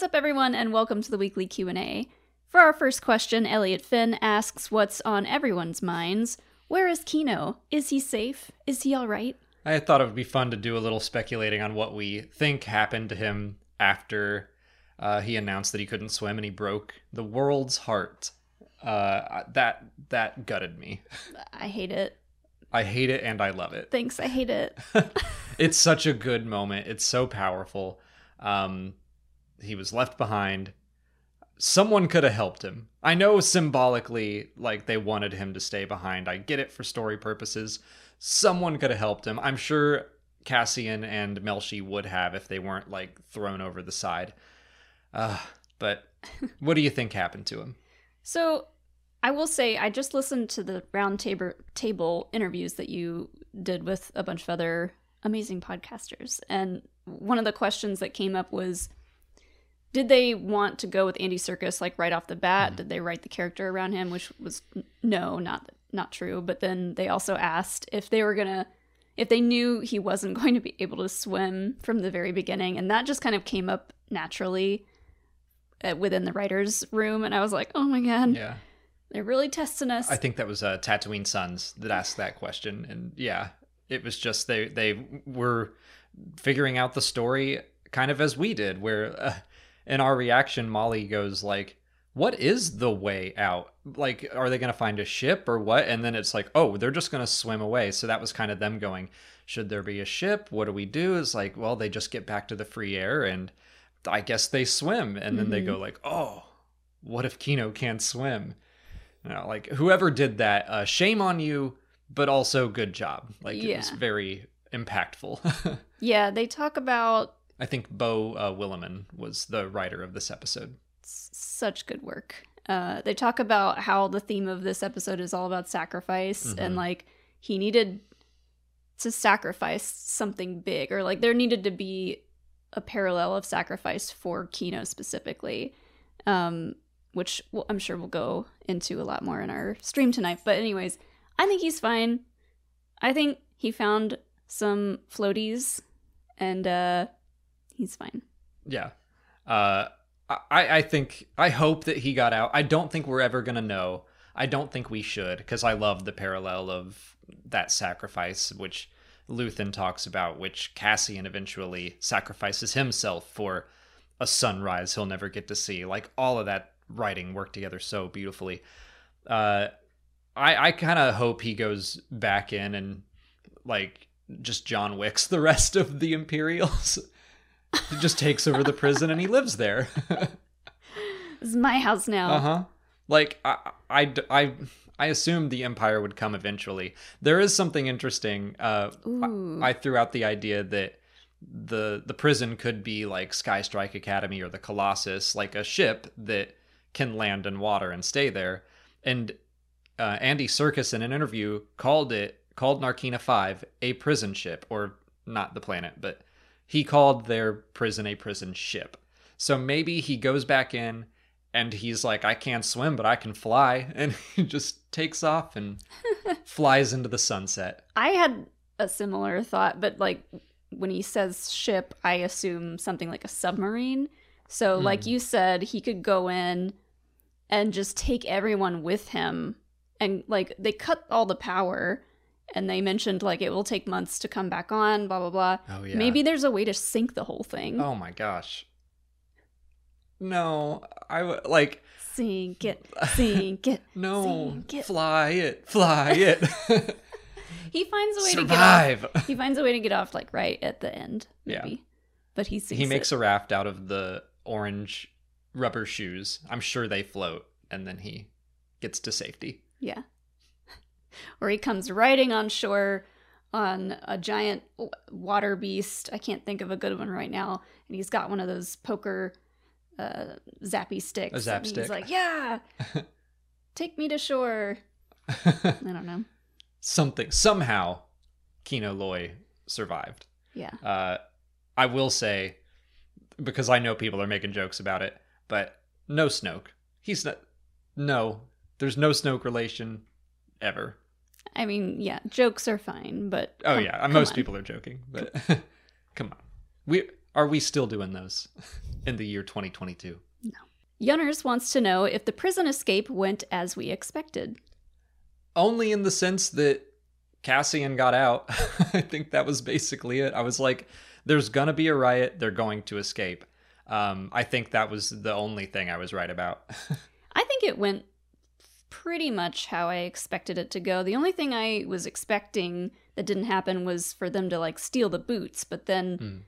What's up, everyone, and welcome to the weekly Q and A. For our first question, Elliot Finn asks, "What's on everyone's minds? Where is Kino? Is he safe? Is he all right?" I thought it would be fun to do a little speculating on what we think happened to him after uh, he announced that he couldn't swim and he broke the world's heart. Uh, that that gutted me. I hate it. I hate it and I love it. Thanks, I hate it. it's such a good moment. It's so powerful. Um, he was left behind. Someone could have helped him. I know symbolically, like they wanted him to stay behind. I get it for story purposes. Someone could have helped him. I'm sure Cassian and Melshi would have if they weren't like thrown over the side. Uh, but what do you think happened to him? So, I will say I just listened to the round table table interviews that you did with a bunch of other amazing podcasters, and one of the questions that came up was did they want to go with Andy Serkis like right off the bat? Mm. Did they write the character around him, which was no, not not true. But then they also asked if they were gonna, if they knew he wasn't going to be able to swim from the very beginning, and that just kind of came up naturally uh, within the writers' room, and I was like, oh my god, yeah, they're really testing us. I think that was uh, Tatooine Sons that asked that question, and yeah, it was just they they were figuring out the story kind of as we did, where. Uh, in our reaction, Molly goes like, "What is the way out? Like, are they going to find a ship or what?" And then it's like, "Oh, they're just going to swim away." So that was kind of them going, "Should there be a ship? What do we do?" Is like, well, they just get back to the free air, and I guess they swim. And then mm-hmm. they go like, "Oh, what if Kino can't swim?" You know, like whoever did that, uh, shame on you, but also good job. Like yeah. it was very impactful. yeah, they talk about I think Beau uh, Willimon was the writer of this episode. such good work. Uh, they talk about how the theme of this episode is all about sacrifice mm-hmm. and like he needed to sacrifice something big or like there needed to be a parallel of sacrifice for Kino specifically, um, which we'll, I'm sure we'll go into a lot more in our stream tonight. But anyways, I think he's fine. I think he found some floaties and uh, he's fine. Yeah. Uh, I, I think, I hope that he got out. I don't think we're ever going to know. I don't think we should because I love the parallel of that sacrifice, which Luthen talks about, which Cassian eventually sacrifices himself for a sunrise he'll never get to see. Like all of that writing worked together so beautifully. Uh, I I kind of hope he goes back in and like just John Wicks the rest of the Imperials. he just takes over the prison and he lives there. this is my house now. Uh huh. Like I, I, I, I assumed the Empire would come eventually. There is something interesting. Uh, I, I threw out the idea that the the prison could be like Sky Strike Academy or the Colossus, like a ship that can land in water and stay there. And uh, Andy Serkis in an interview called it called Narkina Five a prison ship, or not the planet, but he called their prison a prison ship. So maybe he goes back in and he's like, I can't swim, but I can fly. And he just takes off and flies into the sunset. I had a similar thought, but like when he says ship, I assume something like a submarine. So, mm. like you said, he could go in and just take everyone with him. And like they cut all the power and they mentioned like it will take months to come back on, blah blah blah. Oh yeah. Maybe there's a way to sink the whole thing. Oh my gosh. No, I would like sink it, sink it. no, sink it. fly it, fly it. he finds a way Survive. to get off. He finds a way to get off like right at the end, maybe. Yeah. But he he makes it. a raft out of the orange rubber shoes. I'm sure they float, and then he gets to safety. Yeah where he comes riding on shore on a giant water beast. I can't think of a good one right now. And he's got one of those poker uh, zappy sticks. A zap and stick. He's like, yeah, take me to shore. I don't know. Something somehow, Kino Loy survived. Yeah. Uh, I will say, because I know people are making jokes about it, but no Snoke. He's not. No, there's no Snoke relation ever. I mean, yeah, jokes are fine, but oh come, yeah, most people are joking, but come on, we Are we still doing those in the year 2022? No. Yunners wants to know if the prison escape went as we expected. Only in the sense that Cassian got out. I think that was basically it. I was like, there's gonna be a riot. They're going to escape. Um, I think that was the only thing I was right about. I think it went pretty much how I expected it to go. The only thing I was expecting that didn't happen was for them to like steal the boots, but then Mm.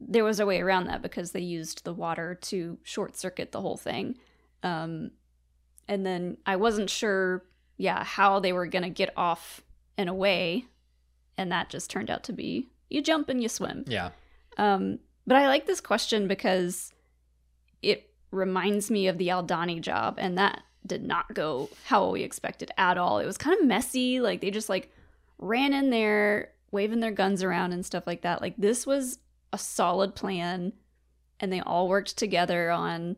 there was a way around that because they used the water to short circuit the whole thing. Um, and then I wasn't sure, yeah, how they were gonna get off and away, and that just turned out to be you jump and you swim. yeah. Um, but I like this question because it reminds me of the Aldani job, and that did not go how we expected at all. It was kind of messy. Like they just like ran in there, waving their guns around and stuff like that. Like this was a solid plan, and they all worked together on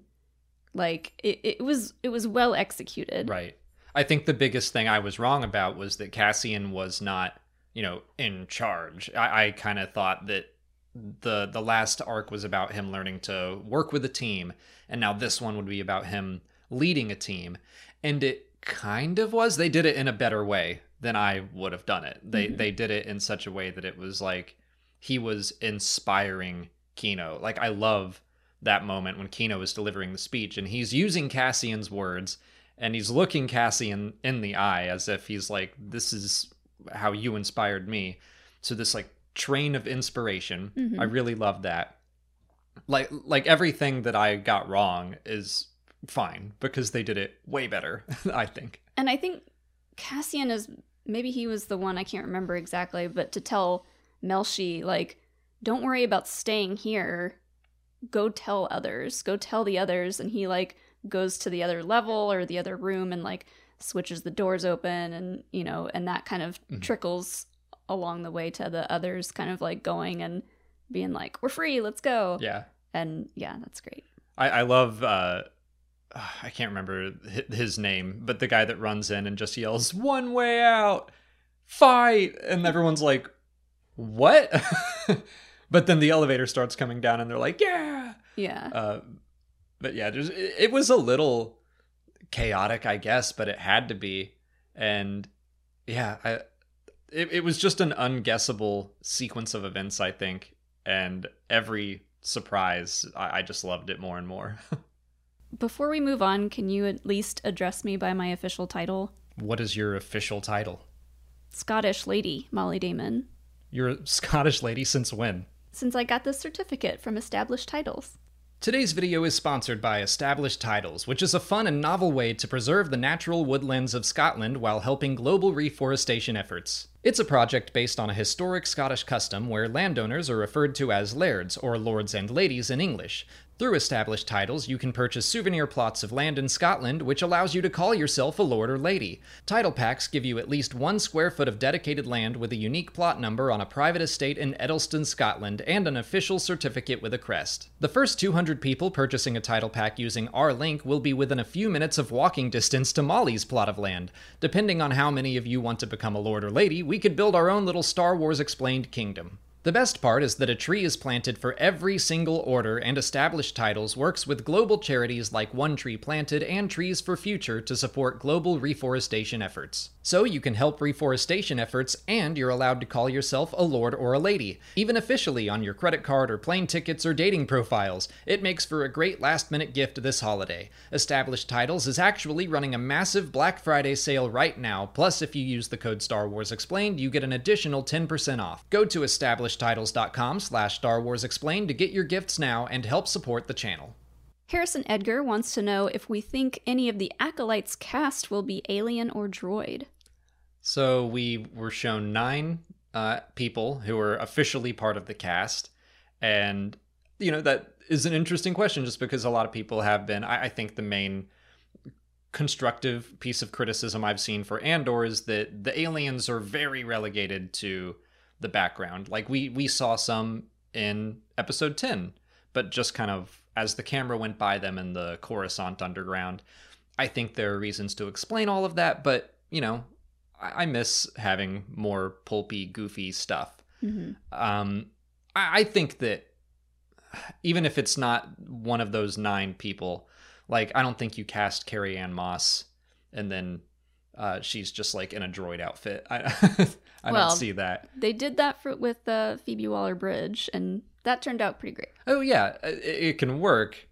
like it, it was it was well executed. Right. I think the biggest thing I was wrong about was that Cassian was not, you know, in charge. I, I kind of thought that the the last arc was about him learning to work with a team, and now this one would be about him leading a team. And it kind of was. They did it in a better way than I would have done it. They Mhm. they did it in such a way that it was like he was inspiring Kino. Like I love that moment when Kino is delivering the speech and he's using Cassian's words and he's looking Cassian in the eye as if he's like, This is how you inspired me. So this like train of inspiration. Mhm. I really love that. Like like everything that I got wrong is fine because they did it way better, I think. And I think Cassian is maybe he was the one I can't remember exactly, but to tell Melshi like, don't worry about staying here. Go tell others. Go tell the others. And he like goes to the other level or the other room and like switches the doors open and you know and that kind of Mhm. trickles along the way to the others kind of like going and being like we're free let's go Yeah. and yeah that's great I, I love uh I can't remember his name, but the guy that runs in and just yells "One way out, fight!" and everyone's like, "What?" but then the elevator starts coming down, and they're like, "Yeah!" yeah Uh, but yeah, there's, it, it was a little chaotic, I guess, but it had to be, and yeah, I, it, it was just an unguessable sequence of events, I think, and every surprise, I, I just loved it more and more. before we move on can you at least address me by my official title What is your official title? Scottish lady, Molly Damon, You're a Scottish lady since when? since I got this certificate from established titles. Today's video is sponsored by Established Titles, which is a fun and novel way to preserve the natural woodlands of Scotland while helping global reforestation efforts. It's a project based on a historic Scottish custom where landowners are referred to as lairds, or lords and ladies in English. Through established titles, you can purchase souvenir plots of land in Scotland, which allows you to call yourself a lord or lady. Title packs give you at least one square foot of dedicated land with a unique plot number on a private estate in Edelston, Scotland, and an official certificate with a crest. The first 200 people purchasing a title pack using our link will be within a few minutes of walking distance to Molly's plot of land. Depending on how many of you want to become a lord or lady, we could build our own little Star Wars explained kingdom. The best part is that a tree is planted for every single order, and Established Titles works with global charities like One Tree Planted and Trees for Future to support global reforestation efforts. So you can help reforestation efforts, and you're allowed to call yourself a lord or a lady, even officially on your credit card or plane tickets or dating profiles. It makes for a great last minute gift this holiday. Established Titles is actually running a massive Black Friday sale right now, plus, if you use the code Star Wars Explained, you get an additional 10% off. Go to establishedtitles.com slash Star Wars Explained to get your gifts now and help support the channel. Harrison Edgar wants to know if we think any of the Acolytes cast will be alien or droid. So we were shown nine uh, people who are officially part of the cast, and you know that is an interesting question, just because a lot of people have been. I, I think the main constructive piece of criticism I've seen for Andor is that the aliens are very relegated to the background. Like we we saw some in episode 10, but just kind of as the camera went by them in the Coruscant underground. I think there are reasons to explain all of that, but you know, I, I miss having more pulpy, goofy stuff. Mm-hmm. Um, I, I think that even if it's not one of those nine people, like I don't think you cast Carrie Ann Moss and then uh, she's just like in a droid outfit. I I Well- don't see that. They did that for with uh, Phoebe Waller Bridge, and that turned out pretty great. Oh yeah, it, it can work,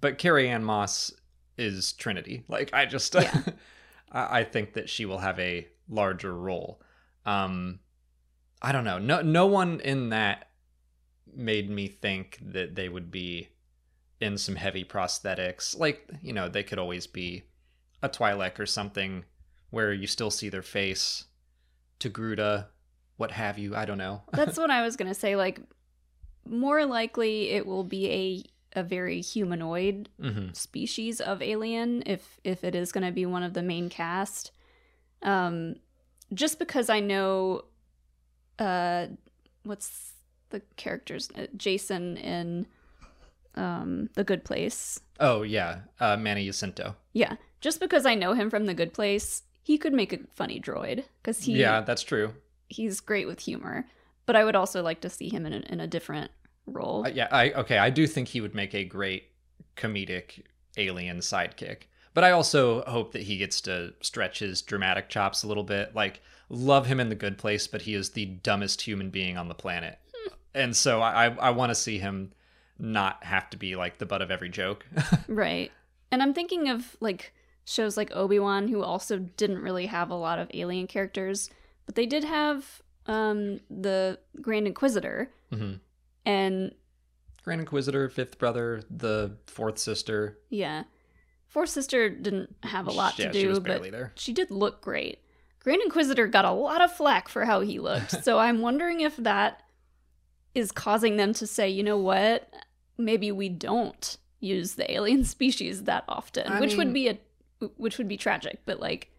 but Carrie Ann Moss is Trinity. Like I just, Yeah. I, I think that she will have a larger role. Um, I don't know. No, no one in that made me think that they would be in some heavy prosthetics. Like you know, they could always be a Twi'lek or something where you still see their face. To Togruta, what have you? I don't know. That's what I was gonna say. Like, more likely it will be a a very humanoid hmm species of alien if if it is going to be one of the main cast um just because i know uh what's the characters uh, jason in um the good place Oh yeah, uh, Manny Jacinto. yeah just because i know him from the good place he could make a funny droid because he yeah, that's true. he's great with humor but i would also like to see him in a, in a different role Uh, yeah, I okay. I do think he would make a great comedic alien sidekick, but I also hope that he gets to stretch his dramatic chops a little bit. Like, love him in the Good Place, but he is the dumbest human being on the planet, and so I I, I want to see him not have to be like the butt of every joke. Right. And I'm thinking of like shows like Obi-Wan who also didn't really have a lot of alien characters, but they did have um the Grand Inquisitor Mhm. and Grand Inquisitor, fifth brother, the fourth sister. yeah. Fourth Sister didn't have a lot yeah, to do, she was but barely there. she did look great. Grand Inquisitor got a lot of flack for how he looked. so I'm wondering if that is causing them to say, you know what? Maybe we don't use the alien species that often, I which would be a which would be tragic, but like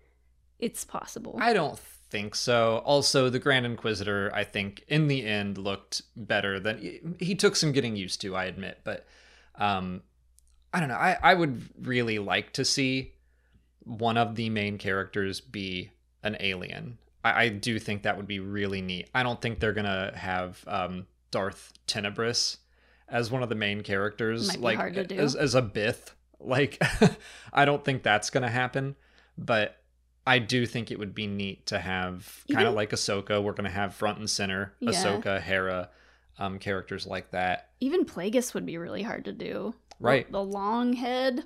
it's possible. I don't think so. Also, the Grand Inquisitor, I think, in the end, looked better than he, he took some getting used to. I admit, but um, I don't know. I I would really like to see one of the main characters be an alien. I, I do think that would be really neat. I don't think they're gonna have um, Darth Tenebrous as one of the main characters, like hard to do. as as a Bith. Like, I don't think that's gonna happen. But I do think it would be neat to have kind of like Ahsoka. We're gonna have front and center Yeah. Ahsoka, Hera, um, characters like that. Even Plagueis would be really hard to do. Right. The, long head.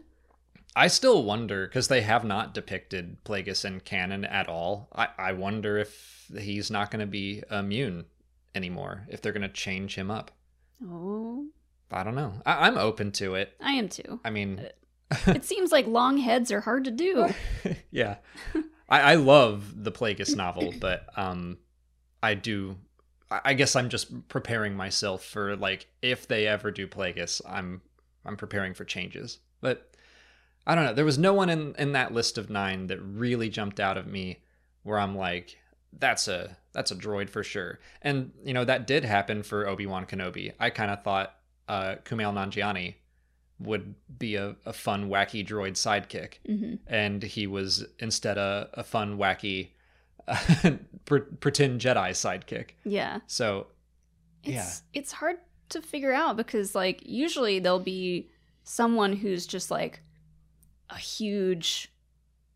I still wonder because they have not depicted Plagueis in canon at all. I, I wonder if he's not going to be a Muun anymore. If they're going to change him up. Oh, I don't know. I, I'm open to it. I am too. I mean, it seems like long heads are hard to do. yeah, I, I love the Plagueis novel, but um, I do. I guess I'm just preparing myself for like if they ever do Plagueis, I'm I'm preparing for changes. But I don't know. There was no one in in that list of nine that really jumped out of me where I'm like, that's a that's a droid for sure. And you know that did happen for Obi Wan Kenobi. I kind of thought uh, Kumail Nanjiani would be a, a fun, wacky droid sidekick hmm and he was instead a, a fun, wacky, pretend Jedi sidekick. Yeah. So It's Yeah. it's hard to figure out because like usually there'll be someone who's just like a huge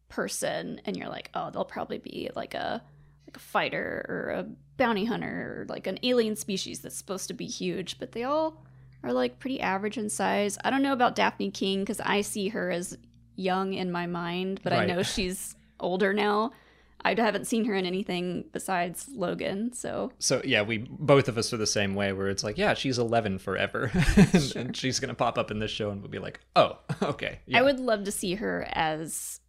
person and you're like, "Oh, they'll probably be like a like a fighter or a bounty hunter or like an alien species that's supposed to be huge, but they all are like pretty average in size. I don't know about Dafne Keen cuz I see her as young in my mind, but I know she's older now. I haven't seen her in anything besides Logan, so so yeah, we both of us are the same way where it's like, yeah, she's 11 forever, and, Sure. and she's gonna pop up in this show and we'll be like, oh, okay, yeah. I would love to see her as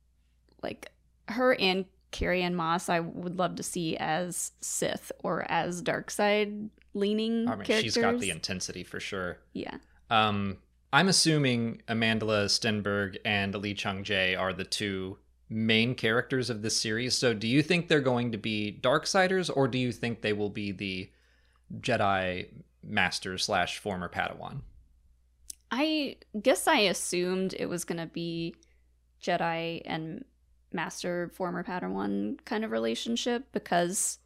like her and Carrie Ann Moss. I would love to see as Sith or as dark side leaning I mean, characters. she's got the intensity for sure. yeah. Um, I'm assuming Amandla Stenberg and Lee Jung-jae are the two main characters of this series. So, do you think they're going to be Darksiders, or do you think they will be the Jedi Master slash former Padawan? I guess I assumed it was gonna be Jedi and Master former Padawan kind of relationship because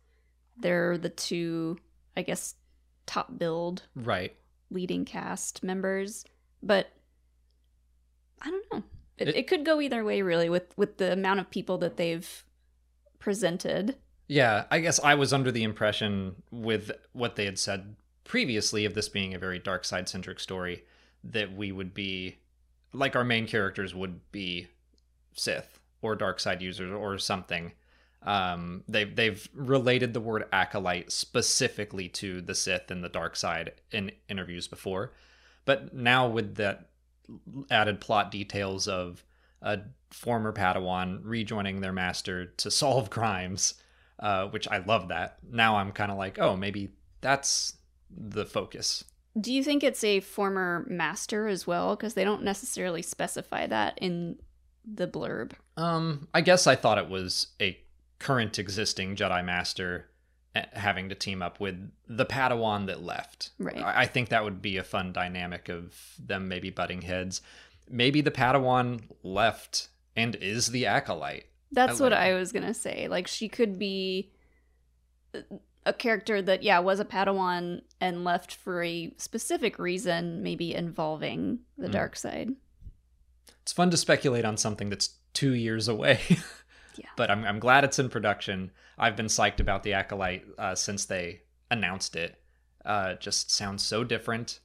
they're the two, I guess, top build Right. leading cast members, but I don't know. It, It- it, could go either way, really, with with the amount of people that they've presented. Yeah, I guess I was under the impression with what they had said previously of this being a very dark side centric story that we would be like our main characters would be Sith or dark side users or something. Um, they've they've related the word acolyte specifically to the Sith and the dark side in interviews before, but now with that added plot details of a former Padawan rejoining their master to solve crimes, uh, which I love that. Now I'm kind of like, oh, maybe that's the focus. Do you think it's a former master as well? Because they don't necessarily specify that in the blurb. Um, I guess I thought it was a current existing Jedi Master having to team up with the Padawan that left. Right. I think that would be a fun dynamic of them maybe butting heads. Maybe the Padawan left and is the acolyte. That's I what like I was gonna say. Like she could be a character that, yeah, was a Padawan and left for a specific reason, maybe involving the Mm. dark side. It's fun to speculate on something that's two years away. Yeah. But I'm, I'm glad it's in production. I've been psyched about the Acolyte uh, since they announced it. Uh, just sounds so different.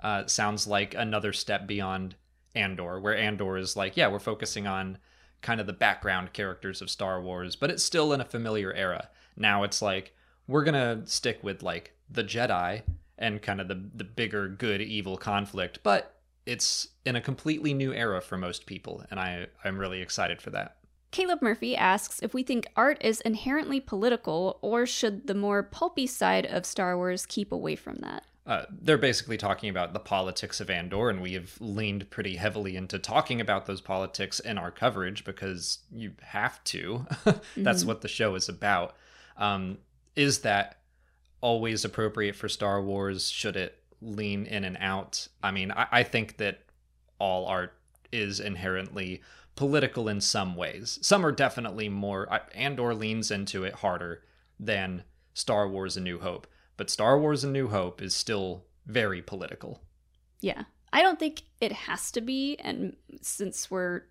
Uh, sounds like another step beyond Andor, where Andor is like, yeah, we're focusing on kind of the background characters of Star Wars, but it's still in a familiar era. Now it's like, we're going to stick with like the Jedi and kind of the, the bigger good evil conflict, but it's in a completely new era for most people, and I, I'm really excited for that. Caleb Murphy asks if we think art is inherently political, or should the more pulpy side of Star Wars keep away from that? Uh, they're basically talking about the politics of Andor, and we have leaned pretty heavily into talking about those politics in our coverage because you have to. That's Mhm. what the show is about. Um, is that always appropriate for Star Wars? Should it lean in and out? I mean, I, I think that all art is inherently political in some ways. Some are definitely more. Andor leans into it harder than Star Wars: A New Hope, but Star Wars: A New Hope is still very political. Yeah. I don't think it has to be. And since we're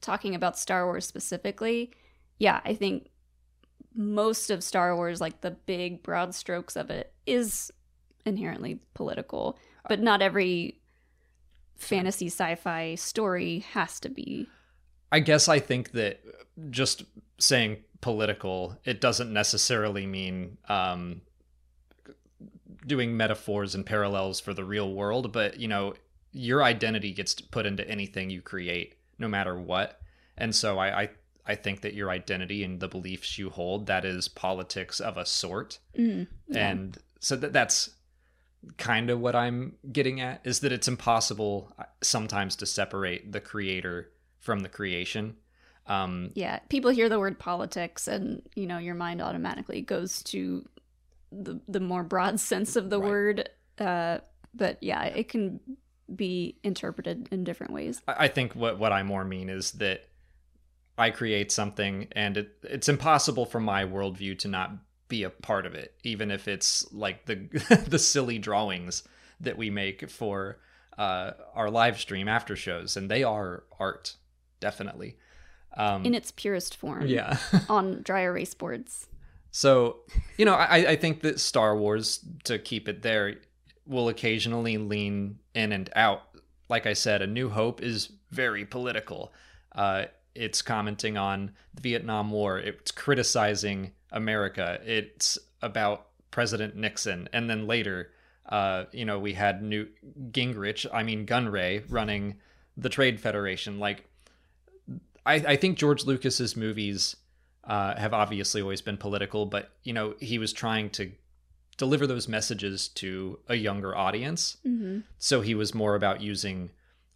talking about Star Wars specifically, yeah, I think most of Star Wars, like the big broad strokes of it, is inherently political. But not every fantasy sci fi story has to be. I guess I think that just saying political, it doesn't necessarily mean um, doing metaphors and parallels for the real world, but you know, your identity gets put into anything you create, no matter what. And so I, I, I think that your identity and the beliefs you hold that is politics of a sort. Mm, yeah. and so that that's kind of what i'm getting at is that it's impossible uh, sometimes to separate the creator from the creation um Yeah, people hear the word politics, and you know your mind automatically goes to the the more broad sense of the Right. word. Uh, but yeah, it can be interpreted in different ways. i I think what what i more mean is that i create something and it, it's impossible for my worldview to not be a part of it even if it's like the the silly drawings that we make for uh our live stream after shows and they are art definitely um in its purest form. yeah on dry erase boards. So, you know, I, I think that Star Wars, to keep it there, will occasionally lean in and out. Like I said, A New Hope is very political. Uh, it's commenting on the Vietnam War, it's criticizing America, it's about President Nixon. And then later, uh, you know, we had Newt Gingrich, I mean, Gunray, running the Trade Federation. Like, I, I think George Lucas's movies uh, have obviously always been political, but you know he was trying to deliver those messages to a younger audience. Mm-hmm. So he was more about using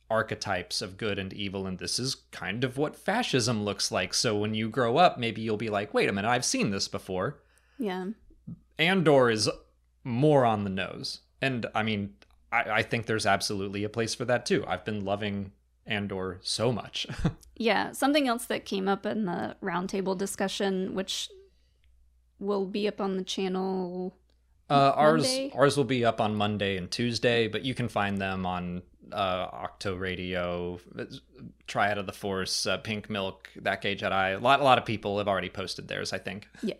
archetypes of good and evil, and this is kind of what fascism looks like. So when you grow up, maybe you'll be like, "Wait a minute, I've seen this before." Yeah. Andor is more on the nose, and I mean, I, I think there's absolutely a place for that too. I've been loving Andor so much. Yeah. Something else that came up in the roundtable discussion, which will be up on the channel Uh, ours Monday? ours will be up on Monday and Tuesday, but you can find them on uh, Octo Radio, Triad of the Force, uh, Pink Milk, That Gay Jedi. A lot a lot of people have already posted theirs. I think. Yeah,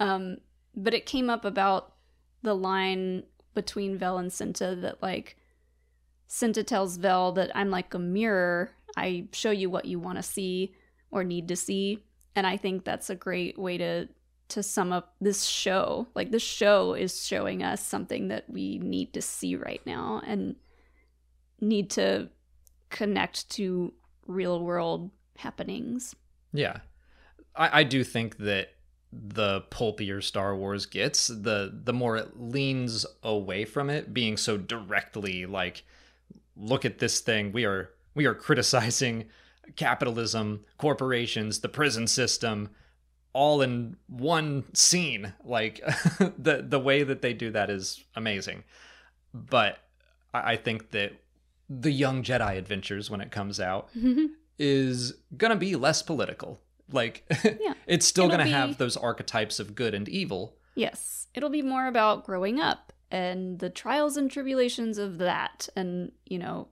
um, but it came up about the line between Vel and Cinta that like Cinta tells Vel that I'm like a mirror. I show you what you want to see or need to see, and I think that's a great way to to sum up this show. Like this show is showing us something that we need to see right now and need to connect to real world happenings. Yeah, I, I do think that the pulpier Star Wars gets, the the more it leans away from it being so directly like, look at this thing. We are we are criticizing capitalism, corporations, the prison system, all in one scene. Like the the way that they do that is amazing. But I I think that the Young Jedi Adventures, when it comes out, mm-hmm. is gonna be less political. Like Yeah. it's still It'll gonna be- have those archetypes of good and evil. Yes, it'll be more about growing up and the trials and tribulations of that and, you know,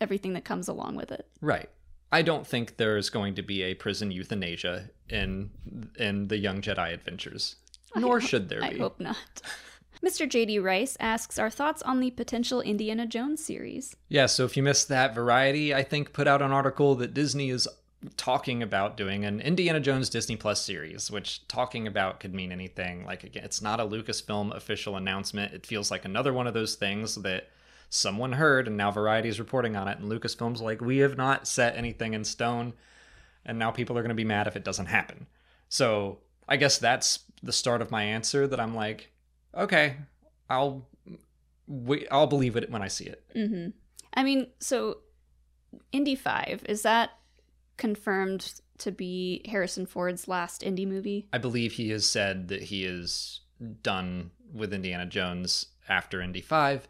everything that comes along with it. Right. I don't think there's going to be a prison euthanasia in in the Young Jedi Adventures. Nor should there be. I hope not. Mr. JD Rice asks our thoughts on the potential Indiana Jones series. Yeah, so if you missed that, Variety, I think, put out an article that Disney is talking about doing an Indiana Jones Disney Plus series, which talking about could mean anything. Like, again, it's not a Lucasfilm official announcement. It feels like another one of those things that someone heard, and now Variety is reporting on it, and Lucasfilm's like, we have not set anything in stone, and now people are going to be mad if it doesn't happen. So I guess that's the start of my answer that I'm like, okay, I'll. We, I'll believe it when I see it. hmm I mean, so Indy 5, is that confirmed to be Harrison Ford's last indie movie? I believe he has said that he is done with Indiana Jones after Indy 5.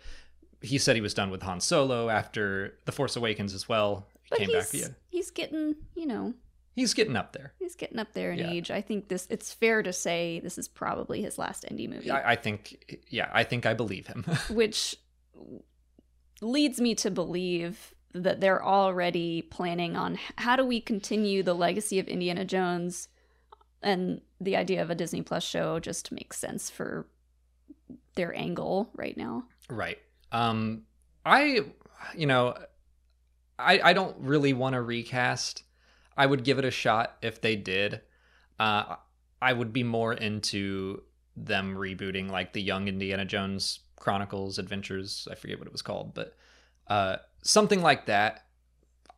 He said he was done with Han Solo after The Force Awakens as well. He But came he's, back. Yeah. he's getting, you know, He's getting up there. he's getting up there in Yeah. age. I think this it's fair to say this is probably his last indie movie. I, I think, yeah, I think I believe him. which leads me to believe that they're already planning on how do we continue the legacy of Indiana Jones and the idea of a Disney Plus show just makes sense for their angle right now. right. Um, I, you know, I, I don't really want to recast. I would give it a shot if they did. Uh, I would be more into them rebooting like the Young Indiana Jones Chronicles Adventures. I forget what it was called, but uh, something like that.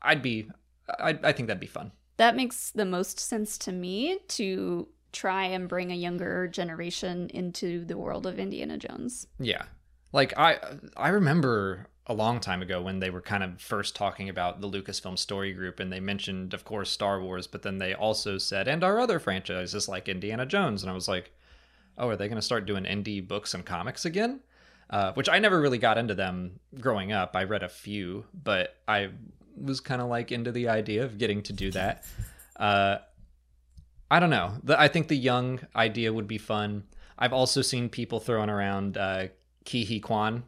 I'd be. I I think that'd be fun. That makes the most sense to me to try and bring a younger generation into the world of Indiana Jones. Yeah. Like I I remember a long time ago when they were kind of first talking about the Lucasfilm story group and they mentioned of course Star Wars, but then they also said and our other franchises like Indiana Jones and I was like, "Oh, are they going to start doing indie books and comics again?" Uh, which I never really got into them growing up. I read a few, but I was kind of like into the idea of getting to do that. Uh, I don't know. The, I think the young idea would be fun. I've also seen people throwing around uh, Ke Quan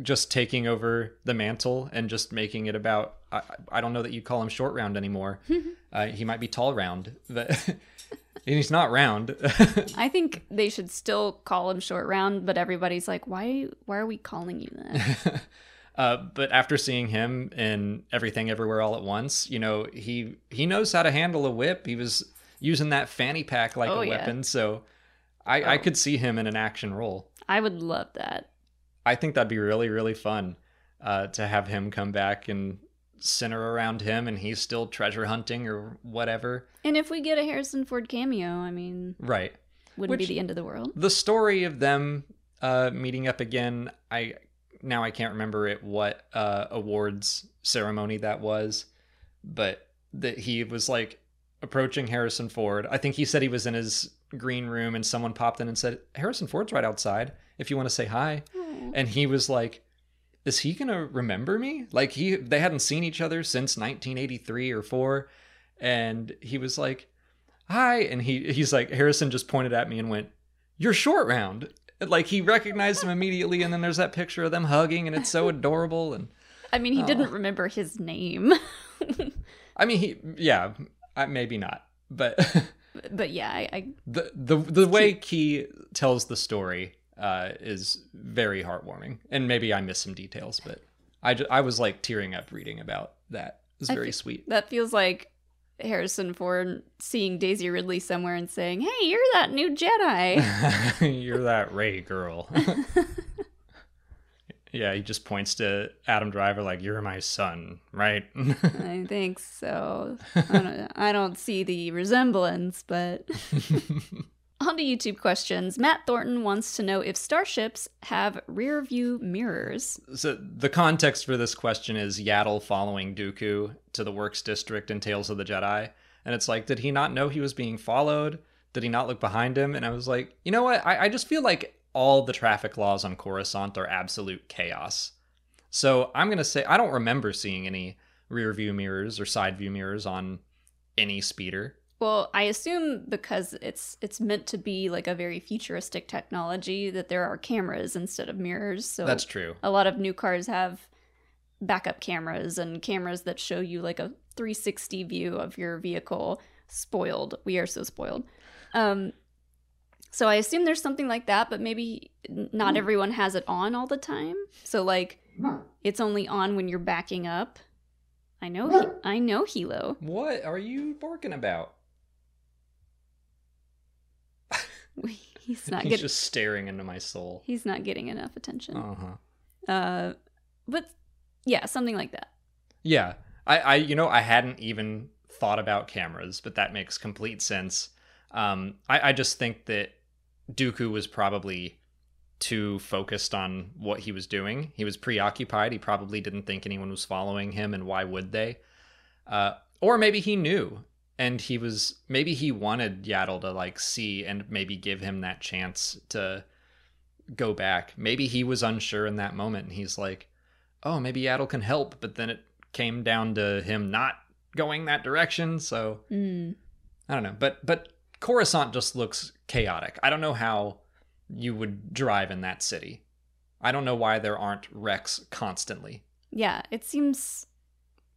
just taking over the mantle and just making it about. I, I don't know that you call him short round anymore. uh, he might be tall round, but and he's not round. I think they should still call him short round, but everybody's like, "Why why are we calling you that?" uh, but after seeing him in everything everywhere all at once, you know he he knows how to handle a whip. He was using that fanny pack like Oh, a yeah. weapon, so I, I Oh. could see him in an action role. I would love that. I think that'd be really really fun uh, to have him come back and center around him, and he's still treasure hunting or whatever. And if we get a Harrison Ford cameo, I mean, Right. wouldn't Which- be the end of the world. the story of them uh, meeting up again i now i can't remember it what uh, awards ceremony that was but that he was like approaching harrison ford i think he said he was in his green room and someone popped in and said harrison ford's right outside if you want to say hi and he was like is he gonna remember me like he they hadn't seen each other since 1983 or 4 and he was like hi and he he's like harrison just pointed at me and went you're short round like he recognized him immediately, and then there's that picture of them hugging, and it's so adorable. And I mean, he uh, didn't remember his name. I mean, he yeah, I, maybe not, but but yeah, I, I the the the way Ke tells the story uh, is very heartwarming, and maybe I missed some details, but I I was like tearing up reading about that. It was very fe- sweet. that feels like Harrison Ford seeing Daisy Ridley somewhere and saying, "Hey, you're that new Jedi." You're that Rey girl. yeah, he just points to Adam Driver like, "You're my son, right?" I think so. I don't, I don't see the resemblance, but. On to YouTube questions. Matt Thornton wants to know if starships have rear view mirrors. so the context for this question is Yaddle following Dooku to the Works District in Tales of the Jedi, and it's like, did he not know he was being followed? Did he not look behind him? And I was like, you know what? I, I just feel like all the traffic laws on Coruscant are absolute chaos. So I'm gonna say I don't remember seeing any rear view mirrors or side view mirrors on any speeder. Well, I assume because it's it's meant to be like a very futuristic technology that there are cameras instead of mirrors. So That's true. a lot of new cars have backup cameras and cameras that show you like a 360 view of your vehicle. Spoiled. We are so spoiled. Um so i assume there's something like that but maybe not hmm. everyone has it on all the time. So like hmm. it's only on when you're backing up. I know hmm. he- i know hilo. What are you barking about? he's not He's getting just staring into my soul. he's not getting enough attention Uh huh. uh but yeah something like that Yeah, I, I, you know, I hadn't even thought about cameras, but that makes complete sense. Um, I, I just think that Dooku was probably too focused on what he was doing. He was preoccupied. He probably didn't think anyone was following him, and why would they? Uh, or maybe he knew, and he was maybe he wanted Yaddle to like see and maybe give him that chance to go back. Maybe he was unsure in that moment, and he's like, "Oh, maybe Yaddle can help," but then it came down to him not going that direction. So mm. I don't know, but but Coruscant just looks chaotic. I don't know how you would drive in that city. I don't know why there aren't wrecks constantly. yeah it seems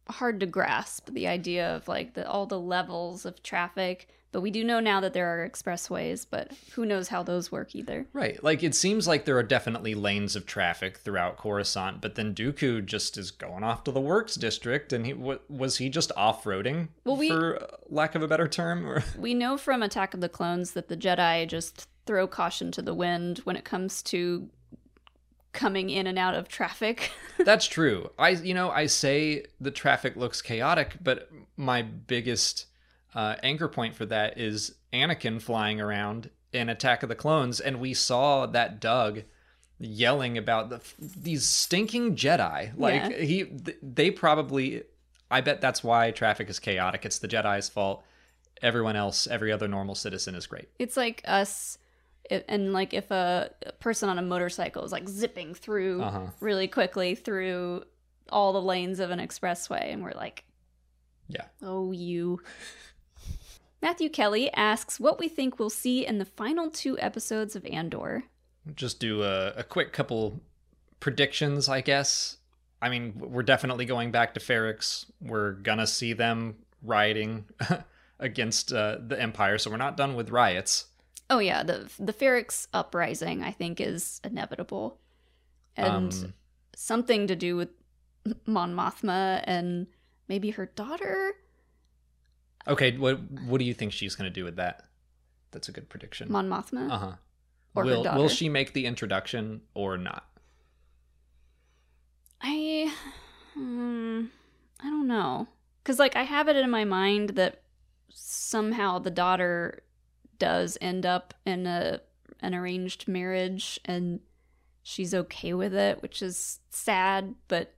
hard to grasp the idea of like the all the levels of traffic but we do know now that there are expressways but who knows how those work either Right. Like it seems like there are definitely lanes of traffic throughout Coruscant, but then Dooku just is going off to the Works District, and he wa- was he just off-roading, Well, we- for lack of a better term. Or... we know from attack of the clones that the jedi just throw caution to the wind when it comes to coming in and out of traffic That's true. I you know I say the traffic looks chaotic, but my biggest uh, anchor point for that is Anakin flying around in Attack of the Clones, and we saw that Doug yelling about the, these stinking Jedi. Like Yeah. he, they probably. I bet that's why traffic is chaotic. It's the Jedi's fault. Everyone else, every other normal citizen is great. it's like us and like if a a person on a motorcycle is like zipping through Uh-huh. really quickly through all the lanes of an expressway and we're like Yeah. oh you matthew kelly asks what we think we'll see in the final two episodes of andor just do a, a quick couple predictions, I guess. I mean, we're definitely going back to Ferrix. We're gonna see them rioting against uh, the Empire, so we're not done with riots. Oh yeah the the Ferrix uprising i think is inevitable and Um, something to do with mon mothma and maybe her daughter Okay, what what do you think she's gonna do with that? That's a good prediction. mon mothma Uh huh. Will will she make the introduction or not? I, um, I don't know, because like I have it in my mind that somehow the daughter does end up in a an arranged marriage and she's okay with it, which is sad, but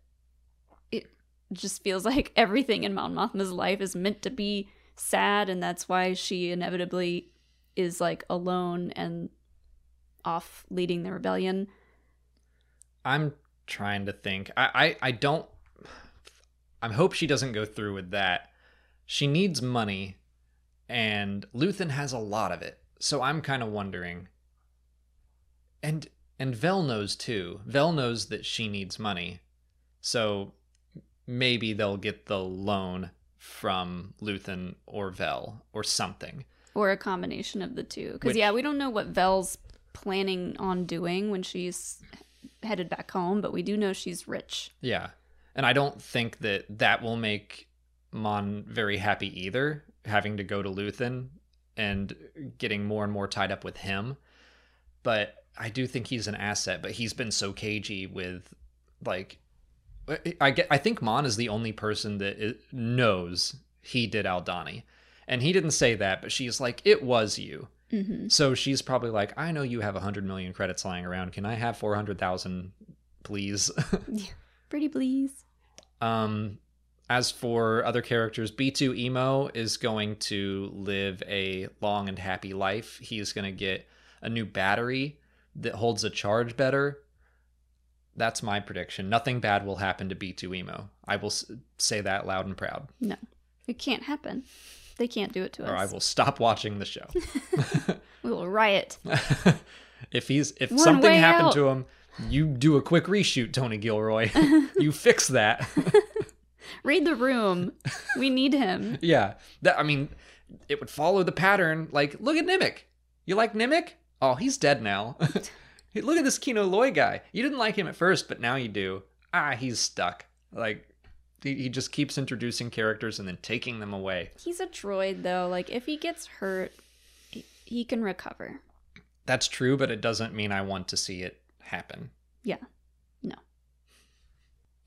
it just feels like everything in Mon Mothma's life is meant to be sad, and that's why she inevitably is like alone and off leading the rebellion. I'm trying to think. I, I, I don't. I hope she doesn't go through with that. She needs money, and Luthen has a lot of it. So I'm kind of wondering And and Vel knows too. Vel knows that she needs money. So maybe they'll get the loan from Luthen or Vel or something. Or a combination of the two. Because, yeah, we don't know what Vel's planning on doing when she's headed back home, but we do know she's rich. Yeah. And I don't think that that will make Mon very happy either, having to go to Luthen and getting more and more tied up with him. But I do think he's an asset, but he's been so cagey with like I get I think Mon is the only person that knows he did Aldhani. And he didn't say that, but she's like it was you. Mm-hmm. So she's probably like, I know you have 100 million credits lying around. Can I have 400,000 please? Pretty please. Um, as for other characters, B2EMO is going to live a long and happy life. He's going to get a new battery that holds a charge better. That's my prediction. Nothing bad will happen to B2EMO. I will say that loud and proud, No, it can't happen. They can't do it to us. or I will stop watching the show. We will riot. if he's if One something happened out. to him, you do a quick reshoot, Tony Gilroy. you fix that. Read the room. We need him. Yeah, that I mean, it would follow the pattern. Like, look at Nemik. You like Nemik? Oh, he's dead now. Hey, look at this Kino Loy guy. You didn't like him at first, but now you do. Ah, he's stuck. Like, he, he just keeps introducing characters and then taking them away. He's a droid, though. Like, if he gets hurt, he, he can recover. That's true, but it doesn't mean I want to see it happen. Yeah.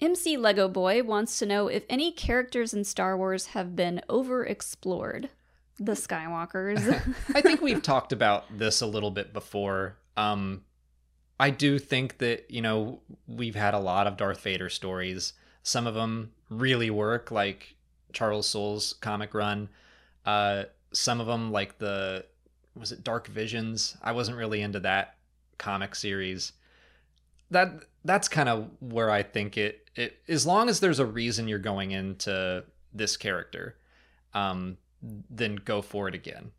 MC Lego Boy wants to know if any characters in Star Wars have been overexplored. The Skywalkers. I think we've talked about this a little bit before. Um, I do think that you know we've had a lot of Darth Vader stories. Some of them really work, like Charles Soule's comic run. Uh, some of them, like the was it Dark Visions? I wasn't really into that comic series. That that's kind of where I think it it as long as there's a reason you're going into this character, um, then go for it again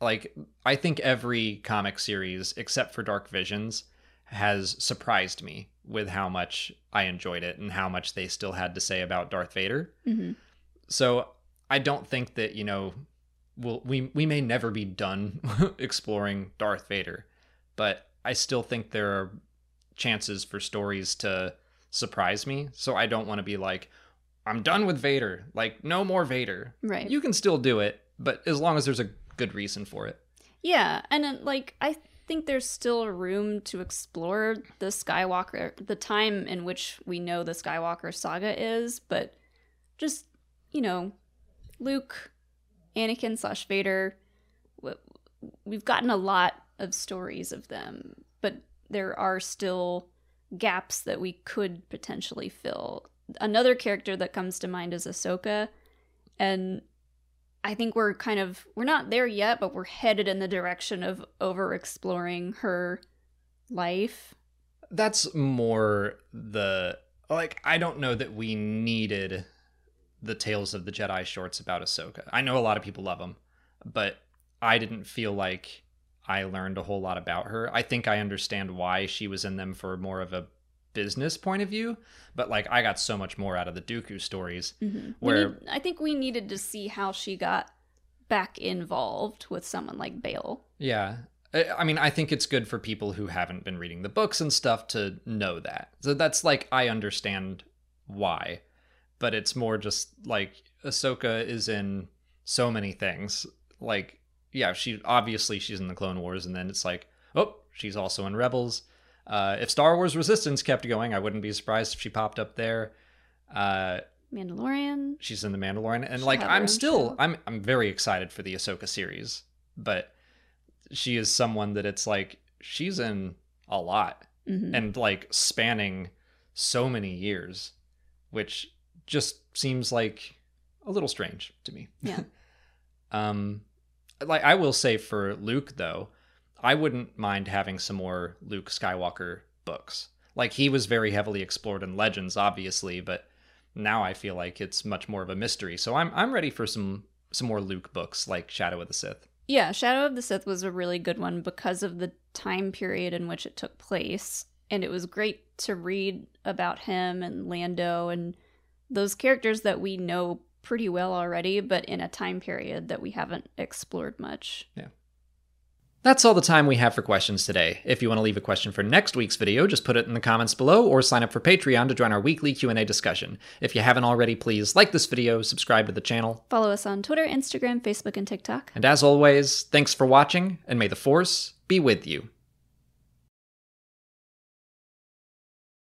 like I think every comic series except for Dark Visions has surprised me with how much I enjoyed it and how much they still had to say about Darth Vader. hmm So I don't think that, you know, we'll, we we may never be done exploring Darth Vader, but I still think there are chances for stories to surprise me. So I don't want to be like I'm done with Vader. Like no more Vader. Right. You can still do it, but as long as there's a good reason for it. Yeah, and then, like I think there's still room to explore the Skywalker, the time in which we know the Skywalker saga is, but just you know, Luke, Anakin slash Vader, we've gotten a lot of stories of them, but there are still gaps that we could potentially fill. Another character that comes to mind is Ahsoka, and I think we're kind of we're not there yet, but we're headed in the direction of over exploring her life. that's more the like I don't know that we needed the Tales of the Jedi shorts about Ahsoka. I know a lot of people love them, but I didn't feel like I learned a whole lot about her. I think I understand why she was in them for more of a business point of view, but like I got so much more out of the Dooku stories. Mm-hmm. We Where- need- I think we needed to see how she got back involved with someone like Bail. Yeah. I I mean, I think it's good for people who haven't been reading the books and stuff to know that. So that's like, I understand why, but it's more just like Ahsoka is in so many things. Like, yeah, she obviously she's in the Clone Wars, and then it's like, oh, she's also in Rebels. Uh, if Star Wars Resistance kept going, I wouldn't be surprised if she popped up there. Uh, Mandalorian. she's in the Mandalorian, and She'll like I'm still show. I'm I'm very excited for the Ahsoka series, but she is someone that it's like she's in a lot Mhm. and like spanning so many years, which just seems like a little strange to me. Yeah. um, like I will say for Luke though, I wouldn't mind having some more Luke Skywalker books. Like he was very heavily explored in Legends, obviously, but now I feel like it's much more of a mystery. So I'm I'm ready for some some more Luke books like Shadow of the Sith. Yeah, Shadow of the Sith was a really good one because of the time period in which it took place. And it was great to read about him and Lando and those characters that we know pretty well already, but in a time period that we haven't explored much. Yeah. That's all the time we have for questions today. If you want to leave a question for next week's video, just put it in the comments below or sign up for Patreon to join our weekly Q&A discussion. If you haven't already, please like this video, subscribe to the channel. Follow us on Twitter, Instagram, Facebook, and TikTok. And as always, thanks for watching, and may the Force be with you.